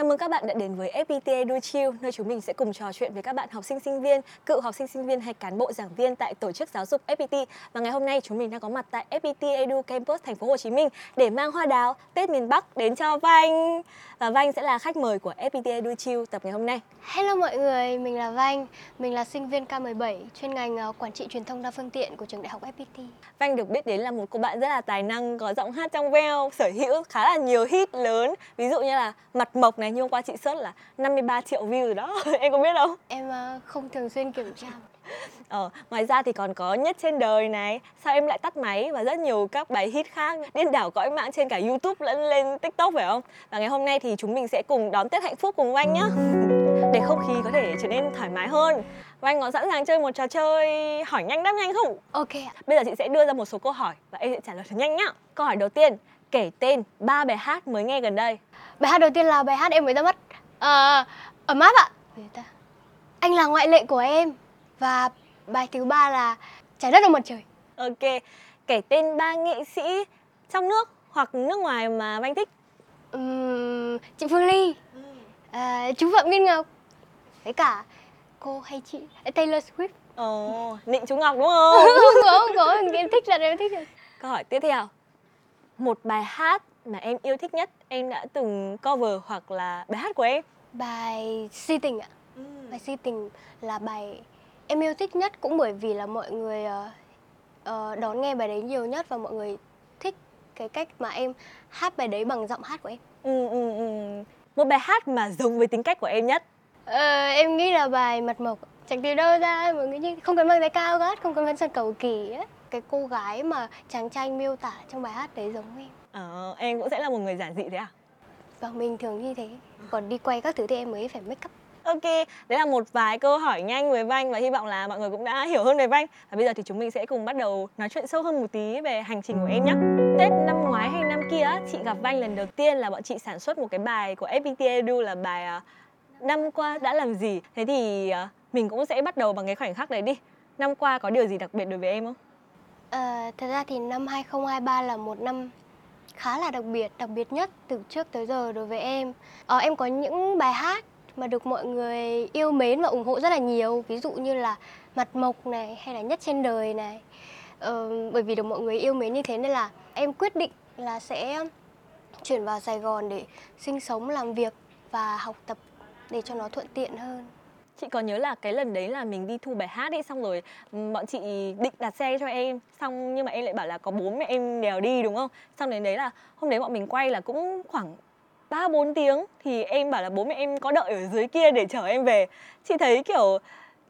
Chào mừng các bạn đã đến với FPT Edu Chill, nơi chúng mình sẽ cùng trò chuyện với các bạn học sinh sinh viên, cựu học sinh sinh viên hay cán bộ giảng viên tại tổ chức giáo dục FPT. Và ngày hôm nay chúng mình đang có mặt tại FPT Edu Campus thành phố Hồ Chí Minh để mang hoa đào Tết miền Bắc đến cho Vanh. Và Vanh sẽ là khách mời của FPT Edu Chill tập ngày hôm nay. Hello mọi người, mình là Vanh, mình là sinh viên K17, chuyên ngành ờ, quản trị truyền thông đa phương tiện của trường đại học FPT. Vanh được biết đến là một cô bạn rất là tài năng, có giọng hát trong veo, sở hữu khá là nhiều hit lớn. Ví dụ như là Mặt Mộc này, như hôm qua chị search là 53 triệu view rồi đó. em có biết không? Em ờ, không thường xuyên kiểm tra. Ờ, ngoài ra thì còn có Nhất trên đời này, Sao em lại tắt máy và rất nhiều các bài hit khác điên đảo cõi mạng trên cả YouTube lẫn lên TikTok phải không? Và ngày hôm nay thì chúng mình sẽ cùng đón Tết hạnh phúc cùng Vanh nhá. Để không khí có thể trở nên thoải mái hơn. Vanh có sẵn sàng chơi một trò chơi hỏi nhanh đáp nhanh không? Ok ạ. Bây giờ chị sẽ đưa ra một số câu hỏi và em sẽ trả lời thật nhanh nhá. Câu hỏi đầu tiên, kể tên ba bài hát mới nghe gần đây. Bài hát đầu tiên là bài hát em mới ra mắt uh, ấm áp ạ. Anh là ngoại lệ của em và bài thứ ba là trái đất ở mặt trời. Ok, kể tên ba nghệ sĩ trong nước hoặc nước ngoài mà Vanh thích. Ừm, chị Phương Ly, ờ, chú Phạm Nguyên Ngọc, với cả cô hay chị Taylor Swift. Ồ, Nịnh chú Ngọc đúng không? không có, không có, em thích là em thích rồi. Câu hỏi tiếp theo. Một bài hát mà em yêu thích nhất, em đã từng cover hoặc là bài hát của em. Bài Si Tình ạ. Bài Si Tình là bài em yêu thích nhất cũng bởi vì là mọi người ờ, đón nghe bài đấy nhiều nhất và mọi người thích cái cách mà em hát bài đấy bằng giọng hát của em. Ừ, ừ, ừ. Một bài hát mà giống với tính cách của em nhất. Ờ, em nghĩ là bài Mặt Mộc chẳng từ đâu ra mọi người như không cần mang tay cao gắt, không cần phấn son cầu kỳ ấy. Cái cô gái mà chàng trai miêu tả trong bài hát đấy giống em. Ờ, em cũng sẽ là một người giản dị thế à? Và mình thường như thế. Còn đi quay các thứ thì em mới phải make up. Ok, đấy là một vài câu hỏi nhanh với Vanh và hy vọng là mọi người cũng đã hiểu hơn về Vanh. Và bây giờ thì chúng mình sẽ cùng bắt đầu nói chuyện sâu hơn một tí về hành trình của em nhé. Tết năm ngoái hay năm kia, chị gặp Vanh lần đầu tiên là bọn chị sản xuất một cái bài của FPT Edu là bài à, Năm qua đã làm gì. Thế thì à, mình cũng sẽ bắt đầu bằng cái khoảnh khắc đấy đi. Năm qua có điều gì đặc biệt đối với em không? Ờ, thật ra thì năm 2023 là một năm khá là đặc biệt, đặc biệt nhất từ trước tới giờ đối với em. Ờ, em có những bài hát mà được mọi người yêu mến và ủng hộ rất là nhiều, ví dụ như là Mặt Mộc này hay là Nhất trên đời này. Ờ, bởi vì được mọi người yêu mến như thế nên là em quyết định là sẽ chuyển vào Sài Gòn để sinh sống, làm việc và học tập để cho nó thuận tiện hơn. Chị có nhớ là cái lần đấy là mình đi thu bài hát ấy xong rồi bọn chị định đặt xe cho em xong nhưng mà em lại bảo là có bố mẹ em đèo đi đúng không? Xong đến đấy là hôm đấy bọn mình quay là cũng khoảng 3 4 tiếng thì em bảo là bố mẹ em có đợi ở dưới kia để chở em về. Chị thấy kiểu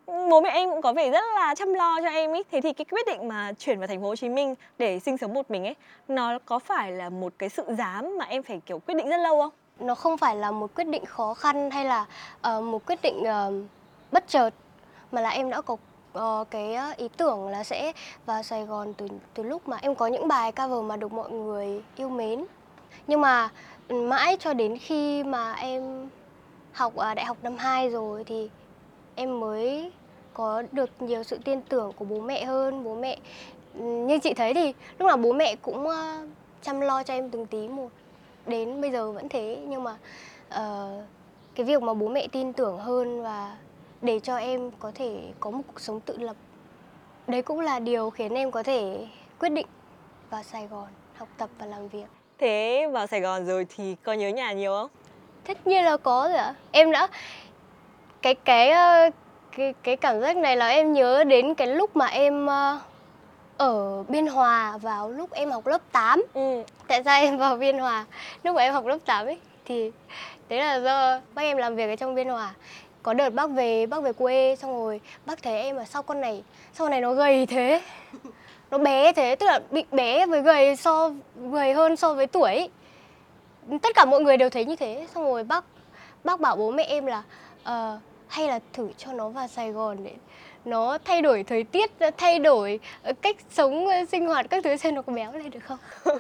bố mẹ em cũng có vẻ rất là chăm lo cho em ý. Thế thì cái quyết định mà chuyển vào thành phố Hồ Chí Minh để sinh sống một mình ấy nó có phải là một cái sự dám mà em phải kiểu quyết định rất lâu không? nó không phải là một quyết định khó khăn hay là uh, một quyết định uh, bất chợt mà là em đã có ờ, cái ờ, ý tưởng là sẽ vào Sài Gòn từ từ lúc mà em có những bài cover mà được mọi người yêu mến. Nhưng mà mãi cho đến khi mà em học ở đại học năm 2 rồi thì em mới có được nhiều sự tin tưởng của bố mẹ hơn. Bố mẹ như chị thấy thì lúc nào bố mẹ cũng ờ, chăm lo cho em từng tí một. Đến bây giờ vẫn thế nhưng mà uh, cái việc mà bố mẹ tin tưởng hơn và để cho em có thể có một cuộc sống tự lập. Đấy cũng là điều khiến em có thể quyết định vào Sài Gòn học tập và làm việc. Thế vào Sài Gòn rồi thì có nhớ nhà nhiều không? tất nhiên là có rồi ạ. Em đã cái cái ờ, cái cái cảm giác này là em nhớ đến cái lúc mà em ờ, ở Biên Hòa vào lúc em học lớp 8 Ừ. tại sao em vào Biên Hòa? Lúc mà em học lớp 8 ấy thì đấy là do bác em làm việc ở trong Biên Hòa có đợt bác về bác về quê xong rồi bác thấy em ở sau con này sau con này nó gầy thế? Nó bé thế tức là bị bé với gầy so gầy hơn so với tuổi tất cả mọi người đều thấy như thế. Xong rồi bác bác bảo bố mẹ em là ờ, hay là thử cho nó vào Sài Gòn để nó thay đổi thời tiết thay đổi ờ, cách sống ờ, sinh hoạt các thứ xem nó có béo lên được không?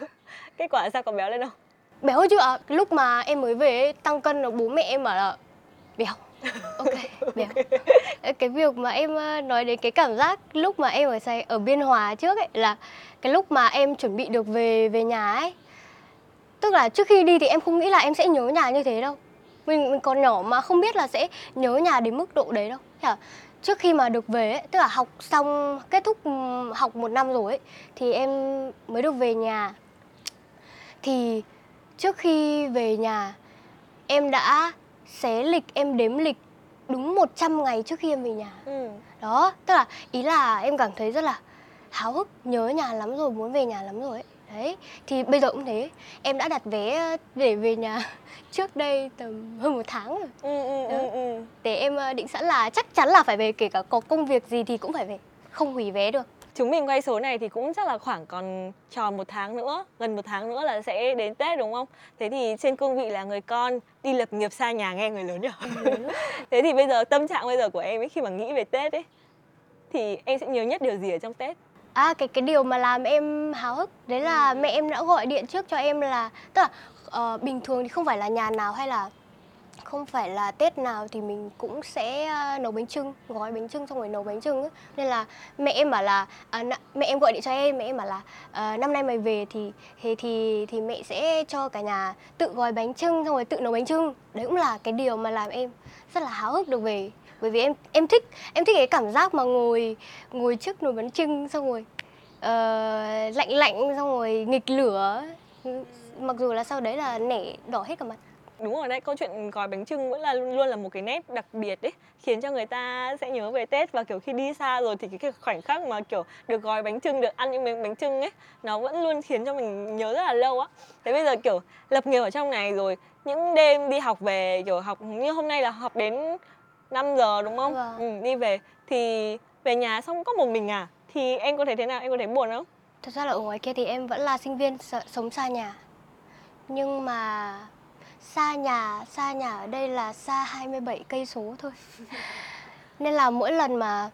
Kết quả sao có béo lên không? béo chưa ạ. Lúc mà em mới về ấy, tăng cân là bố mẹ em bảo là béo ok béo Ờ, cái việc mà em nói đến cái cảm giác lúc mà em ở Sài ở Biên Hòa trước ấy là cái lúc mà em chuẩn bị được về về nhà ấy. Tức là trước khi đi thì em không nghĩ là em sẽ nhớ nhà như thế đâu. Mình mình còn nhỏ mà không biết là sẽ nhớ nhà đến mức độ đấy đâu. Thế là trước khi mà được về ấy, tức là học xong kết thúc học một năm rồi ấy, thì em mới được về nhà. Thì trước khi về nhà em đã xé lịch em đếm lịch đúng 100 ngày trước khi em về nhà. Ừ. đó tức là ý là em cảm thấy rất là háo hức nhớ nhà lắm rồi muốn về nhà lắm rồi ấy. Đấy thì bây giờ cũng thế. Em đã đặt vé để về nhà trước đây tầm hơn một tháng rồi. Ừ, ừ, ừ, ừ. để em ờ, định sẵn là chắc chắn là phải về kể cả có công việc gì thì cũng phải về. Không hủy vé được Chúng mình quay số này thì cũng chắc là khoảng còn tròn một tháng nữa, gần một tháng nữa là sẽ đến Tết đúng không? Thế thì trên cương vị là người con đi lập nghiệp xa nhà nghe người lớn nhỉ? Thế thì bây giờ tâm trạng bây giờ của em ấy khi mà nghĩ về Tết ấy thì em sẽ nhớ nhất điều gì ở trong Tết? À cái cái điều mà làm em háo hức đấy là mẹ em đã gọi điện trước cho em là tức là ờ, bình thường thì không phải là nhà nào hay là không phải là Tết nào thì mình cũng sẽ à, nấu bánh trưng, gói bánh trưng xong rồi nấu bánh trưng ấy. Nên là mẹ em bảo là à, n mẹ em gọi điện cho em, mẹ em bảo là ờ, năm nay mày về thì thì thì thì mẹ sẽ cho cả nhà tự gói bánh trưng xong rồi tự nấu bánh trưng. Đấy cũng là cái điều mà làm em rất là háo hức được về bởi vì em em thích em thích cái cảm giác mà ngồi ngồi trước nồi bánh trưng xong rồi ờ, lạnh lạnh xong rồi nghịch lửa ừ, mặc dù là sau đấy là nẻ đỏ hết cả mặt Đúng rồi đấy, câu chuyện gói bánh trưng vẫn là luôn là một cái nét đặc biệt đấy Khiến cho người ta sẽ nhớ về Tết và kiểu khi đi xa rồi thì cái, khoảnh khắc mà kiểu được gói bánh trưng, được ăn những miếng bánh trưng ấy Nó vẫn luôn khiến cho mình nhớ rất là lâu á Thế bây giờ kiểu lập nghiệp ở trong này rồi Những đêm đi học về kiểu học như hôm nay là học đến 5 giờ đúng không? Vâng. Ừ, đi về thì về nhà xong có một mình à Thì em có thấy thế nào? Em có thấy buồn không? thật ra là ở ngoài kia thì em vẫn là sinh viên sống xa nhà nhưng mà xa nhà xa nhà ở đây là xa 27 cây số thôi. Nên là mỗi lần mà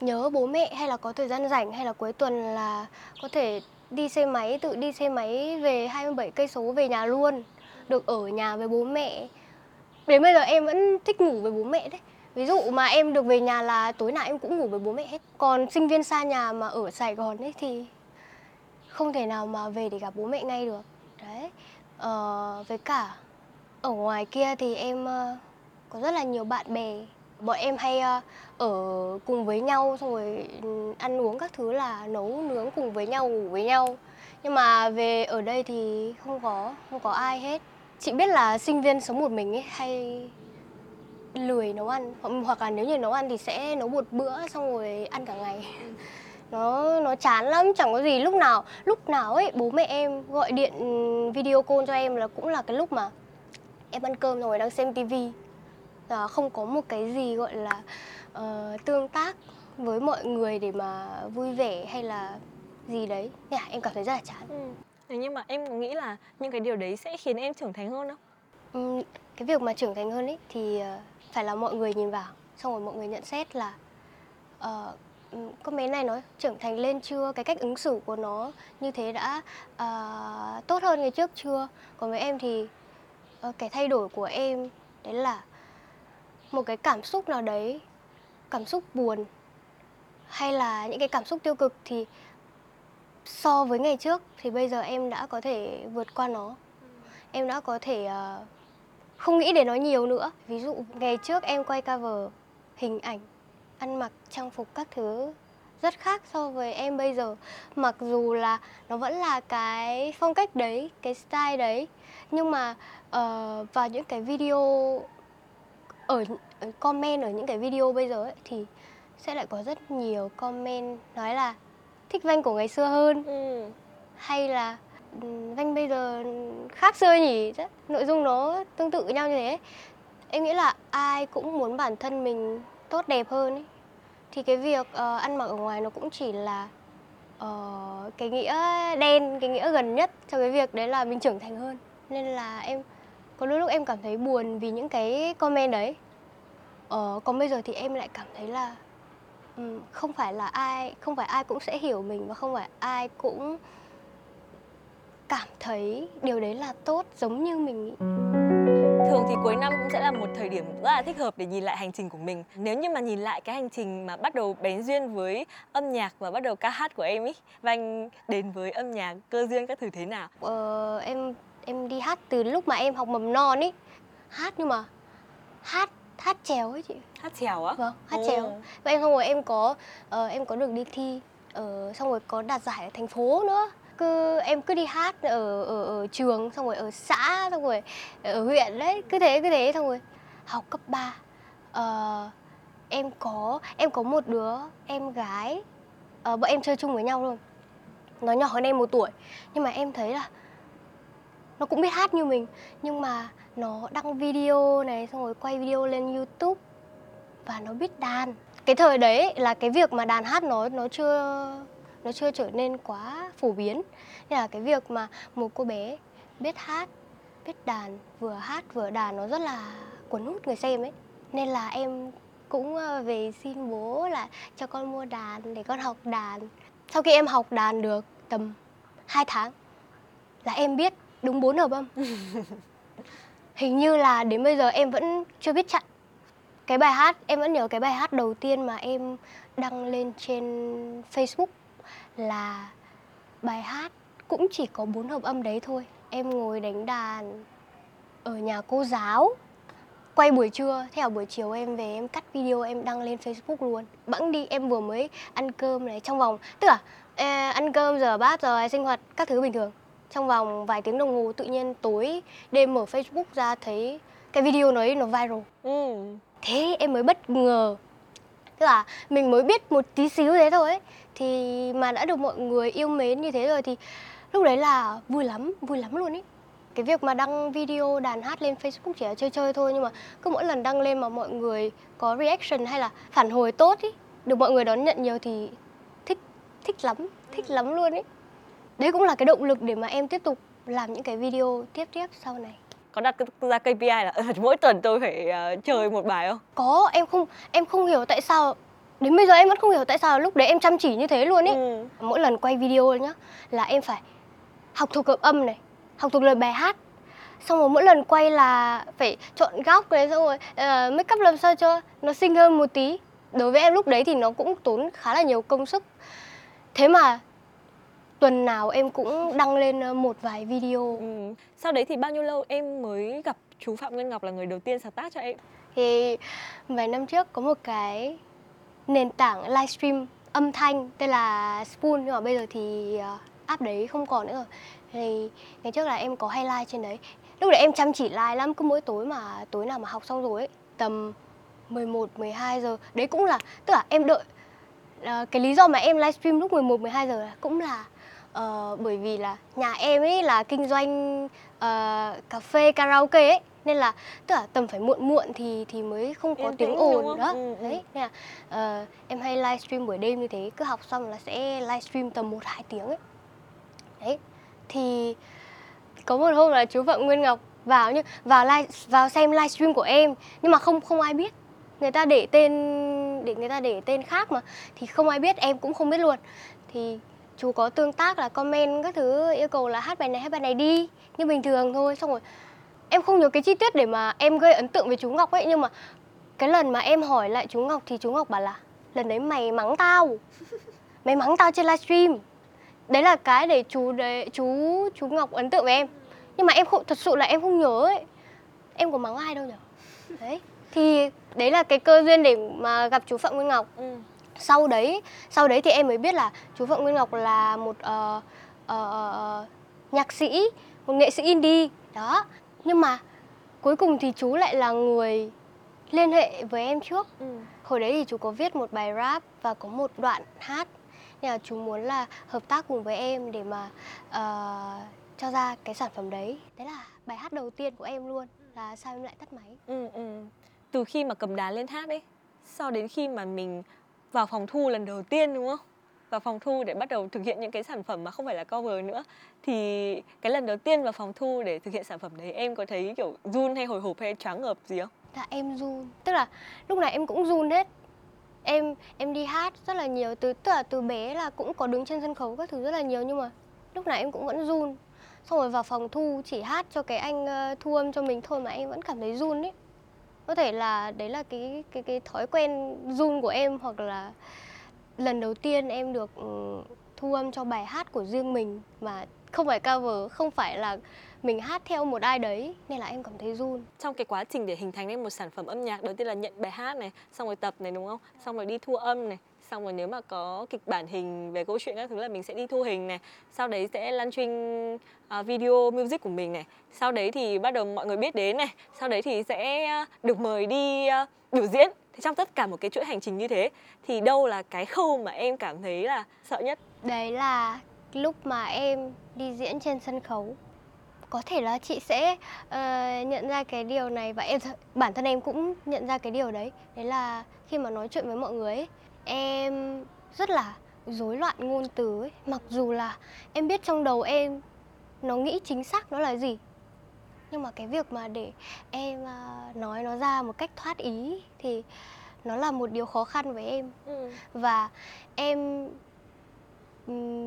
nhớ bố mẹ hay là có thời gian rảnh hay là cuối tuần là có thể đi xe máy, tự đi xe máy về 27 cây số về nhà luôn, được ở nhà với bố mẹ. Đến bây giờ em vẫn thích ngủ với bố mẹ đấy. Ví dụ mà em được về nhà là tối nào em cũng ngủ với bố mẹ hết. Còn sinh viên xa nhà mà ở Sài Gòn ấy thì không thể nào mà về để gặp bố mẹ ngay được. Đấy ờ, với cả ở ngoài kia thì em ờ, có rất là nhiều bạn bè. Bọn em hay ờ, ở cùng với nhau xong rồi ừ, ăn uống các thứ là nấu nướng cùng với nhau ngủ với nhau. Nhưng mà về ở đây thì không có không có ai hết. Chị biết là sinh viên sống một mình ấy hay lười nấu ăn hoặc, hoặc là nếu như nấu ăn thì sẽ nấu một bữa xong rồi ăn cả ngày. nó nó chán lắm chẳng có gì lúc nào lúc nào ấy bố mẹ em gọi điện ừ, video call cho em là cũng là cái lúc mà em ăn cơm rồi đang xem tivi là không có một cái gì gọi là ờ, tương tác với mọi người để mà vui vẻ hay là gì đấy Nên là em cảm thấy rất là chán Ừ. Thế nhưng mà em có nghĩ là những cái điều đấy sẽ khiến em trưởng thành hơn không? Ừm, cái việc mà trưởng thành hơn ấy thì ờ, phải là mọi người nhìn vào xong rồi mọi người nhận xét là ừm, con bé này nó trưởng thành lên chưa? Cái cách ứng xử của nó như thế đã ờ, tốt hơn ngày trước chưa? Còn với em thì ờ, cái thay đổi của em đấy là một cái cảm xúc nào đấy cảm xúc buồn hay là những cái cảm xúc tiêu cực thì so với ngày trước thì bây giờ em đã có thể vượt qua nó. Em đã có thể ờ, không nghĩ đến nó nhiều nữa. Ví dụ ngày trước em quay cover hình ảnh ăn mặc trang phục các thứ rất khác so với em bây giờ. Mặc dù là nó vẫn là cái phong cách đấy cái style đấy nhưng mà ờ, vào những cái video ở, ở comment ở những cái video bây giờ ấy, thì sẽ lại có rất nhiều comment nói là thích Vanh của ngày xưa hơn Ừ. hay là ừm, Vanh bây giờ khác xưa nhỉ? Nội dung nó tương tự với nhau như thế. Em nghĩ là ai cũng muốn bản thân mình tốt đẹp hơn ấy. thì cái việc ờ, ăn mặc ở ngoài nó cũng chỉ là ờ, cái nghĩa đen cái nghĩa gần nhất cho cái việc đấy là mình trưởng thành hơn nên là em có đôi lúc em cảm thấy buồn vì những cái comment đấy ờ, còn bây giờ thì em lại cảm thấy là ừm, không phải là ai không phải ai cũng sẽ hiểu mình và không phải ai cũng cảm thấy điều đấy là tốt giống như mình nghĩ. Thường thì cuối năm cũng sẽ là một thời điểm rất là thích hợp để nhìn lại hành trình của mình. Nếu như mà nhìn lại cái hành trình mà bắt đầu bén duyên với âm nhạc và bắt đầu ca hát của em ý, và anh đến với âm nhạc cơ duyên các thứ thế nào? Ờ, em em đi hát từ lúc mà em học mầm non ý hát nhưng mà hát hát trèo ấy chị Hát trèo á? vâng hát Ồ. trèo và em xong rồi em có ờ, em có được đi thi ở xong rồi có đạt giải ở thành phố nữa cứ em cứ đi hát ở ở, ở trường xong rồi ở xã xong rồi ở huyện đấy cứ thế cứ thế xong rồi. Học cấp 3 ờ, em có em có một đứa em gái ờ, bọn em chơi chung với nhau luôn. Nó nhỏ hơn em một tuổi nhưng mà em thấy là nó cũng biết hát như mình nhưng mà nó đăng video này xong rồi quay video lên youtube và nó biết đàn. Cái thời đấy là cái việc mà đàn hát nó nó chưa nó chưa trở nên quá phổ biến. Nên là cái việc mà một cô bé biết hát biết đàn vừa hát vừa đàn nó rất là cuốn hút người xem ấy. Nên là em cũng ờ, về xin bố là cho con mua đàn để con học đàn. Sau khi em học đàn được tầm 2 tháng là em biết đúng bốn hợp âm. Hình như là đến bây giờ em vẫn chưa biết chặn. Cái bài hát em vẫn nhớ cái bài hát đầu tiên mà em đăng lên trên Facebook là bài hát cũng chỉ có bốn hợp âm đấy thôi. Em ngồi đánh đàn ở nhà cô giáo. Quay buổi trưa thế là buổi chiều em về em cắt video em đăng lên Facebook luôn. Bẵng đi em vừa mới ăn cơm này trong vòng tức là ờ, ăn cơm giờ bát rồi sinh hoạt các thứ bình thường. Trong vòng vài tiếng đồng hồ tự nhiên tối đêm mở Facebook ra thấy cái video đấy nó viral. Ừ. thế em mới bất ngờ tức là mình mới biết một tí xíu thế thôi ấy. Thì mà đã được mọi người yêu mến như thế rồi thì lúc đấy là vui lắm vui lắm luôn ấy. Cái việc mà đăng video đàn hát lên Facebook chỉ là chơi chơi thôi nhưng mà cứ mỗi lần đăng lên mà mọi người có reaction hay là phản hồi tốt ý được mọi người đón nhận nhiều thì thích thích lắm thích lắm luôn ấy. Đấy cũng là cái động lực để mà em tiếp tục làm những cái video tiếp tiếp sau này. Có đặt ra KPI là "Ờ, mỗi tuần tôi phải ờ, chơi một bài không? Có, em không em không hiểu tại sao đến bây giờ em vẫn không hiểu tại sao lúc đấy em chăm chỉ như thế luôn ấy. Ừ. Mỗi lần quay video nhá là em phải học thuộc hợp âm này, học thuộc lời bài hát. Xong rồi mỗi lần quay là phải chọn góc này xong rồi uh, make up làm sao cho nó xinh hơn một tí. Đối với em lúc đấy thì nó cũng tốn khá là nhiều công sức. Thế mà tuần nào em cũng đăng lên ờ, một vài video Ừ. Sau đấy thì bao nhiêu lâu em mới gặp chú Phạm Nguyên Ngọc là người đầu tiên sáng tác cho em? thì vài năm trước có một cái nền tảng livestream âm thanh tên là Spoon nhưng mà bây giờ thì ờ, app đấy không còn nữa rồi thì ngày trước là em có hay like trên đấy lúc đấy em chăm chỉ like lắm cứ mỗi tối mà tối nào mà học xong rồi ấy tầm 11 12 giờ đấy cũng là tức là em đợi ờ, cái lý do mà em livestream lúc 11 12 giờ là cũng là ờ, bởi vì là nhà em ấy là kinh doanh ờ, cà phê karaoke ấy. Nên là tức là tầm phải muộn muộn thì thì mới không có Yên tiếng tĩnh, đúng ồn không? đó. Ừ, ừ. đấy nên là ờ, em hay livestream buổi đêm như thế. Cứ học xong là sẽ livestream tầm 1 2 tiếng ấy. Đấy thì có một hôm là chú Phạm Nguyên Ngọc vào nhưng vào live vào xem livestream của em nhưng mà không không ai biết. Người ta để tên để người ta để tên khác mà thì không ai biết em cũng không biết luôn. Thì chú có tương tác là comment các thứ yêu cầu là hát bài này hát bài này đi như bình thường thôi. Xong rồi em không nhớ cái chi tiết để mà em gây ấn tượng với chú Ngọc ấy nhưng mà cái lần mà em hỏi lại chú Ngọc thì chú Ngọc bảo là lần đấy mày mắng tao. Mày mắng tao trên livestream. Đấy là cái để chú đấy chú chú Ngọc ấn tượng với em. Nhưng mà em không thật sự là em không nhớ ấy. Em có mắng ai đâu nhở? Đấy thì đấy là cái cơ duyên để mà gặp chú Phạm Nguyên Ngọc. Ừ. sau đấy sau đấy thì em mới biết là chú Phạm Nguyên Ngọc là một ờ, ờ, ờ, nhạc sĩ một nghệ sĩ indie. Đó. Nhưng mà cuối cùng thì chú lại là người liên hệ với em trước. Ừ. hồi đấy thì chú có viết một bài rap và có một đoạn hát. Nên là chú muốn là hợp tác cùng với em để mà ờ, cho ra cái sản phẩm đấy. Đấy là bài hát đầu tiên của em luôn. Là sao em lại tắt máy. Ừ, ừ. Từ khi mà cầm đàn lên hát ấy, sau đến khi mà mình vào phòng thu lần đầu tiên, đúng không? Vào phòng thu để bắt đầu thực hiện những cái sản phẩm mà không phải là cover nữa. Thì cái lần đầu tiên vào phòng thu để thực hiện sản phẩm đấy, em có thấy kiểu run hay hồi hộp hay choáng ngợp gì không? Dạ em run. Tức là lúc nào em cũng run hết. Em em đi hát rất là nhiều, từ, Tức là từ bé là cũng có đứng trên sân khấu các thứ rất là nhiều, Nhưng mà lúc nào em cũng vẫn run. Xong rồi vào phòng thu chỉ hát cho cái anh ờ, thu âm cho mình thôi mà em vẫn cảm thấy run ấy. Có thể là đấy là cái cái cái thói quen run của em Hoặc là lần đầu tiên em được ừ, thu âm cho bài hát của riêng mình Mà không phải cover, không phải là mình hát theo một ai đấy nên là em cảm thấy run. Trong cái quá trình để hình thành nên một sản phẩm âm nhạc đầu tiên là nhận bài hát này xong rồi tập này đúng không? Xong rồi đi thu âm này xong rồi nếu mà có kịch bản hình về câu chuyện các thứ là mình sẽ đi thu hình này. Sau đấy sẽ lan truyền uh, video music của mình này. Sau đấy thì bắt đầu mọi người biết đến này. Sau đấy thì sẽ à, được mời đi uh, biểu diễn. Thì trong tất cả một cái chuỗi hành trình như thế thì đâu là cái khâu mà em cảm thấy là sợ nhất? Đấy là lúc mà em đi diễn trên sân khấu. Có thể là chị sẽ uh, nhận ra cái điều này và em bản thân em cũng nhận ra cái điều đấy. Đấy là khi mà nói chuyện với mọi người ấy, em rất là rối loạn ngôn từ ấy mặc dù là em biết trong đầu em nó nghĩ chính xác nó là gì nhưng mà cái việc mà để em uh, nói nó ra một cách thoát ý thì nó là một điều khó khăn với em ừ. và em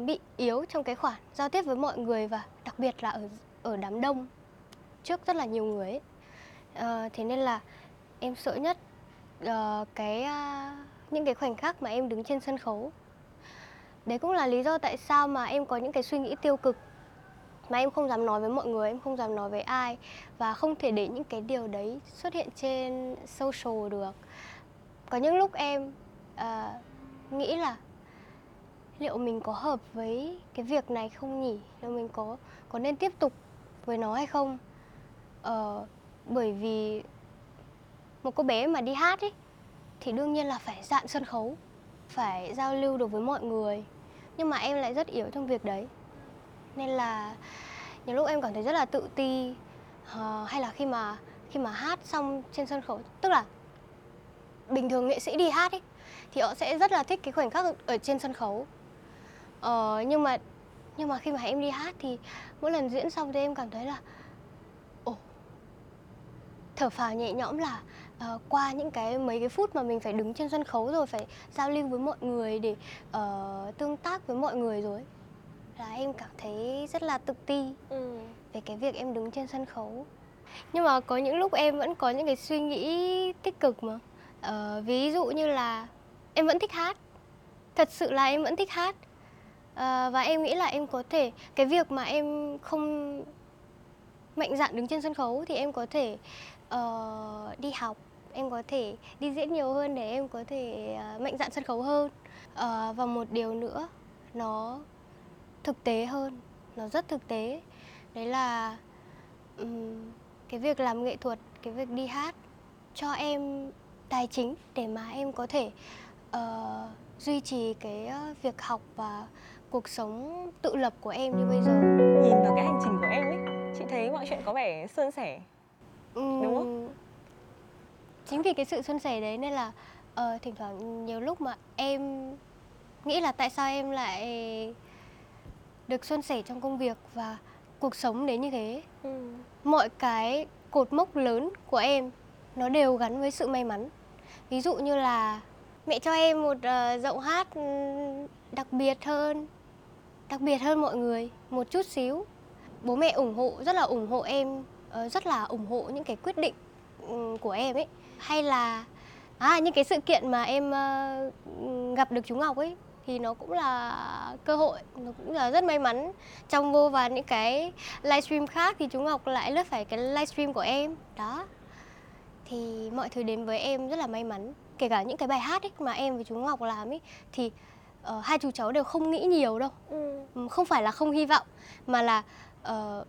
bị yếu trong cái khoản giao tiếp với mọi người và đặc biệt là ở ở đám đông trước rất là nhiều người ấy. Uh, thế nên là em sợ nhất uh, cái uh, những cái khoảnh khắc mà em đứng trên sân khấu. Đấy cũng là lý do tại sao mà em có những cái suy nghĩ tiêu cực mà em không dám nói với mọi người em không dám nói với ai và không thể để những cái điều đấy xuất hiện trên social được. Có những lúc em uh, nghĩ là liệu mình có hợp với cái việc này không nhỉ? Liệu mình có có nên tiếp tục với nó hay không? Uh, bởi vì một cô bé mà đi hát ấy thì đương nhiên là phải dạn sân khấu phải giao lưu được với mọi người. Nhưng mà em lại rất yếu trong việc đấy. Nên là nhiều lúc em cảm thấy rất là tự ti uh, hay là khi mà khi mà hát xong trên sân khấu tức là bình thường nghệ sĩ đi hát ấy thì họ sẽ rất là thích cái khoảnh khắc ở trên sân khấu. Uh, nhưng mà nhưng mà khi mà em đi hát thì mỗi lần diễn xong thì em cảm thấy là ồ thở phào nhẹ nhõm là uh, qua những cái mấy cái phút mà mình phải đứng trên sân khấu rồi phải giao lưu với mọi người để uh, tương tác với mọi người rồi là em cảm thấy rất là tự ti ừ. về cái việc em đứng trên sân khấu. Nhưng mà có những lúc em vẫn có những cái suy nghĩ tích cực mà. Uh, ví dụ như là em vẫn thích hát thật sự là em vẫn thích hát. Uh, và em nghĩ là em có thể cái việc mà em không mạnh dạn đứng trên sân khấu thì em có thể uh, đi học em có thể đi diễn nhiều hơn để em có thể uh, mạnh dạn sân khấu hơn. Uh, và một điều nữa nó thực tế hơn nó rất thực tế. Đấy là um, cái việc làm nghệ thuật cái việc đi hát cho em tài chính để mà em có thể uh, duy trì cái việc học và cuộc sống tự lập của em như bây giờ. Nhìn vào cái hành trình của em ấy chị thấy mọi chuyện có vẻ suôn sẻ đúng không chính vì cái sự suôn sẻ đấy nên là uh, thỉnh thoảng nhiều lúc mà em nghĩ là tại sao em lại được suôn sẻ trong công việc và cuộc sống đến như thế. Ừ. mọi cái cột mốc lớn của em nó đều gắn với sự may mắn. Ví dụ như là mẹ cho em một uh, giọng hát đặc biệt hơn đặc biệt hơn mọi người một chút xíu. Bố mẹ ủng hộ rất là ủng hộ em uh, rất là ủng hộ những cái quyết định um, của em ấy hay là à những cái sự kiện mà em uh, gặp được chú Ngọc ấy thì nó cũng là cơ hội nó cũng là rất may mắn. Trong vô vàn những cái livestream khác thì chú Ngọc lại lướt phải cái livestream của em đó. Thì mọi thứ đến với em rất là may mắn. Kể cả những cái bài hát ấy mà em với chú Ngọc làm ấy thì uh, hai chú cháu đều không nghĩ nhiều đâu. Ừ. không phải là không hy vọng mà là uh,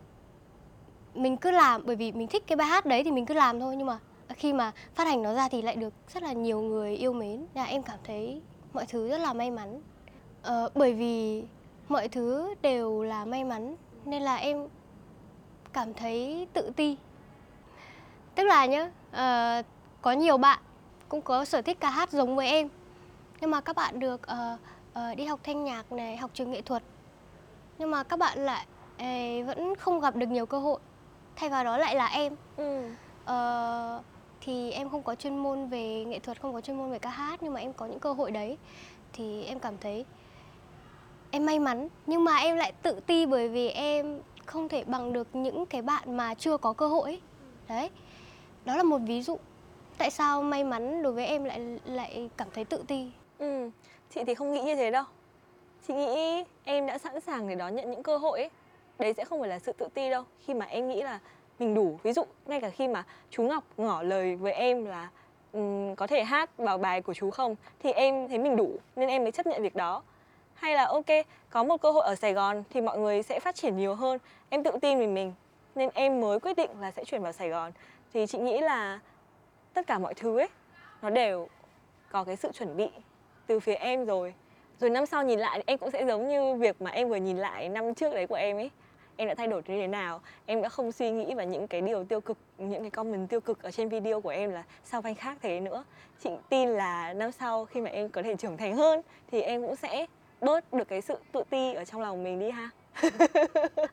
mình cứ làm bởi vì mình thích cái bài hát đấy thì mình cứ làm thôi nhưng mà khi mà phát hành nó ra thì lại được rất là nhiều người yêu mến. Là em cảm thấy mọi thứ rất là may mắn. Uh, bởi vì mọi thứ đều là may mắn nên là em cảm thấy tự ti. Tức là nhá uh, có nhiều bạn cũng có sở thích ca hát giống với em. Nhưng mà các bạn được uh, uh, đi học thanh nhạc này học trường nghệ thuật. Nhưng mà các bạn lại uh, vẫn không gặp được nhiều cơ hội. Thay vào đó lại là em. Ừ. uh, thì em không có chuyên môn về nghệ thuật, không có chuyên môn về ca hát, nhưng mà em có những cơ hội đấy. Thì em cảm thấy em may mắn, nhưng mà em lại tự ti bởi vì em không thể bằng được những cái bạn mà chưa có cơ hội đấy, đó là một ví dụ. Tại sao may mắn đối với em lại lại cảm thấy tự ti? Ừ chị thì không nghĩ như thế đâu. Chị nghĩ em đã sẵn sàng để đón nhận những cơ hội ấy. Đấy sẽ không phải là sự tự ti đâu. Khi mà em nghĩ là mình đủ. Ví dụ ngay cả khi mà chú ngọc ngỏ lời với em là um, có thể hát vào bài của chú không? thì em thấy mình đủ nên em mới chấp nhận việc đó. Hay là ok có một cơ hội ở sài gòn thì mọi người sẽ phát triển nhiều hơn. Em tự tin về mình nên em mới quyết định là sẽ chuyển vào sài gòn. Thì chị nghĩ là tất cả mọi thứ ấy nó đều có cái sự chuẩn bị từ phía em rồi. Rồi năm sau nhìn lại em cũng sẽ giống như việc mà em vừa nhìn lại năm trước đấy của em ấy em đã thay đổi như thế nào? Em đã không suy nghĩ vào những cái điều tiêu cực, những cái comment tiêu cực ở trên video của em là sao anh khác thế nữa. Chị tin là năm sau khi mà em có thể trưởng thành hơn thì em cũng sẽ bớt được cái sự tự ti ở trong lòng mình đi ha.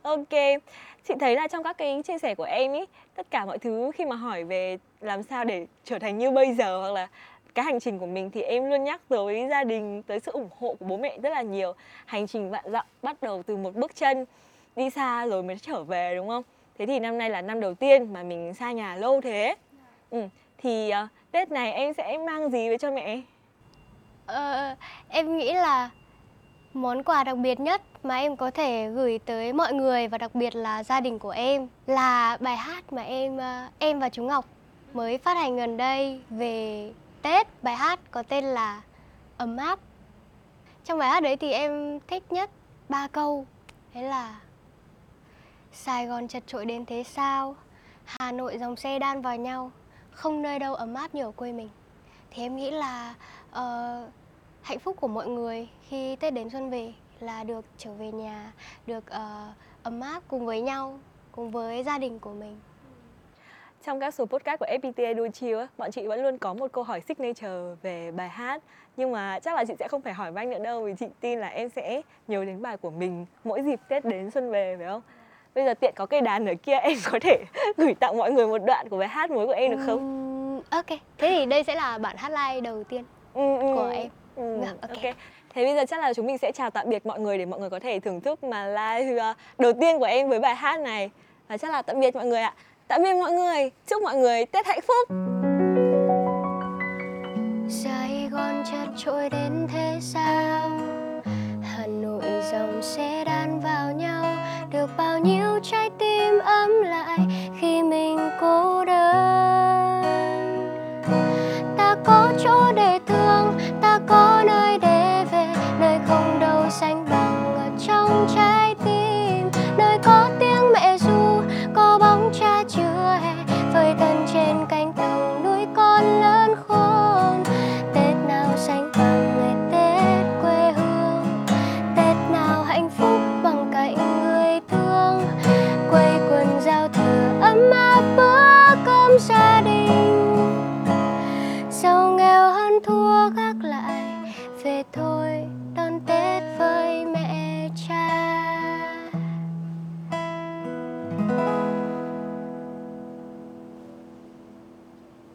Ok, chị thấy là trong các cái chia sẻ của em ý, tất cả mọi thứ khi mà hỏi về làm sao để trở thành như bây giờ hoặc là cái hành trình của mình thì em luôn nhắc tới gia đình, tới sự ủng hộ của bố mẹ rất là nhiều. Hành trình vạn dặm bắt đầu từ một bước chân đi xa rồi mới trở về đúng không thế thì năm nay là năm đầu tiên mà mình xa nhà lâu thế ừ. thì uh, tết này em sẽ mang gì về cho mẹ ờ, em nghĩ là món quà đặc biệt nhất mà em có thể gửi tới mọi người và đặc biệt là gia đình của em là bài hát mà em ờ, em và chú Ngọc mới phát hành gần đây về Tết. Bài hát có tên là Ấm áp. Trong bài hát đấy thì em thích nhất ba câu. Đấy là Sài Gòn chật trội đến thế sao? Hà Nội dòng xe đan vào nhau, không nơi đâu ấm áp như ở quê mình. Thì em nghĩ là uh, hạnh phúc của mọi người khi Tết đến xuân về là được trở về nhà, được uh, ấm áp cùng với nhau, cùng với gia đình của mình. Trong các số podcast của FPT Đôi Chill bọn chị vẫn luôn có một câu hỏi signature về bài hát Nhưng mà chắc là chị sẽ không phải hỏi anh nữa đâu Vì chị tin là em sẽ nhớ đến bài của mình mỗi dịp Tết đến xuân về phải không? Bây giờ tiện có cây đàn ở kia em có thể gửi tặng mọi người một đoạn của bài hát mới của em được không? Um, ok, thế thì đây sẽ là bản hát live đầu tiên ừ. của em. Ừ, okay. ok. Thế bây giờ chắc là chúng mình sẽ chào tạm biệt mọi người để mọi người có thể thưởng thức mà live uh, đầu tiên của em với bài hát này. Và chắc là tạm biệt mọi người ạ. Tạm biệt mọi người, chúc mọi người Tết hạnh phúc. Sài Gòn chật trội đến thế sao? Hà Nội dòng xe nhau được bao nhiêu trái tim ấm lại khi mình cô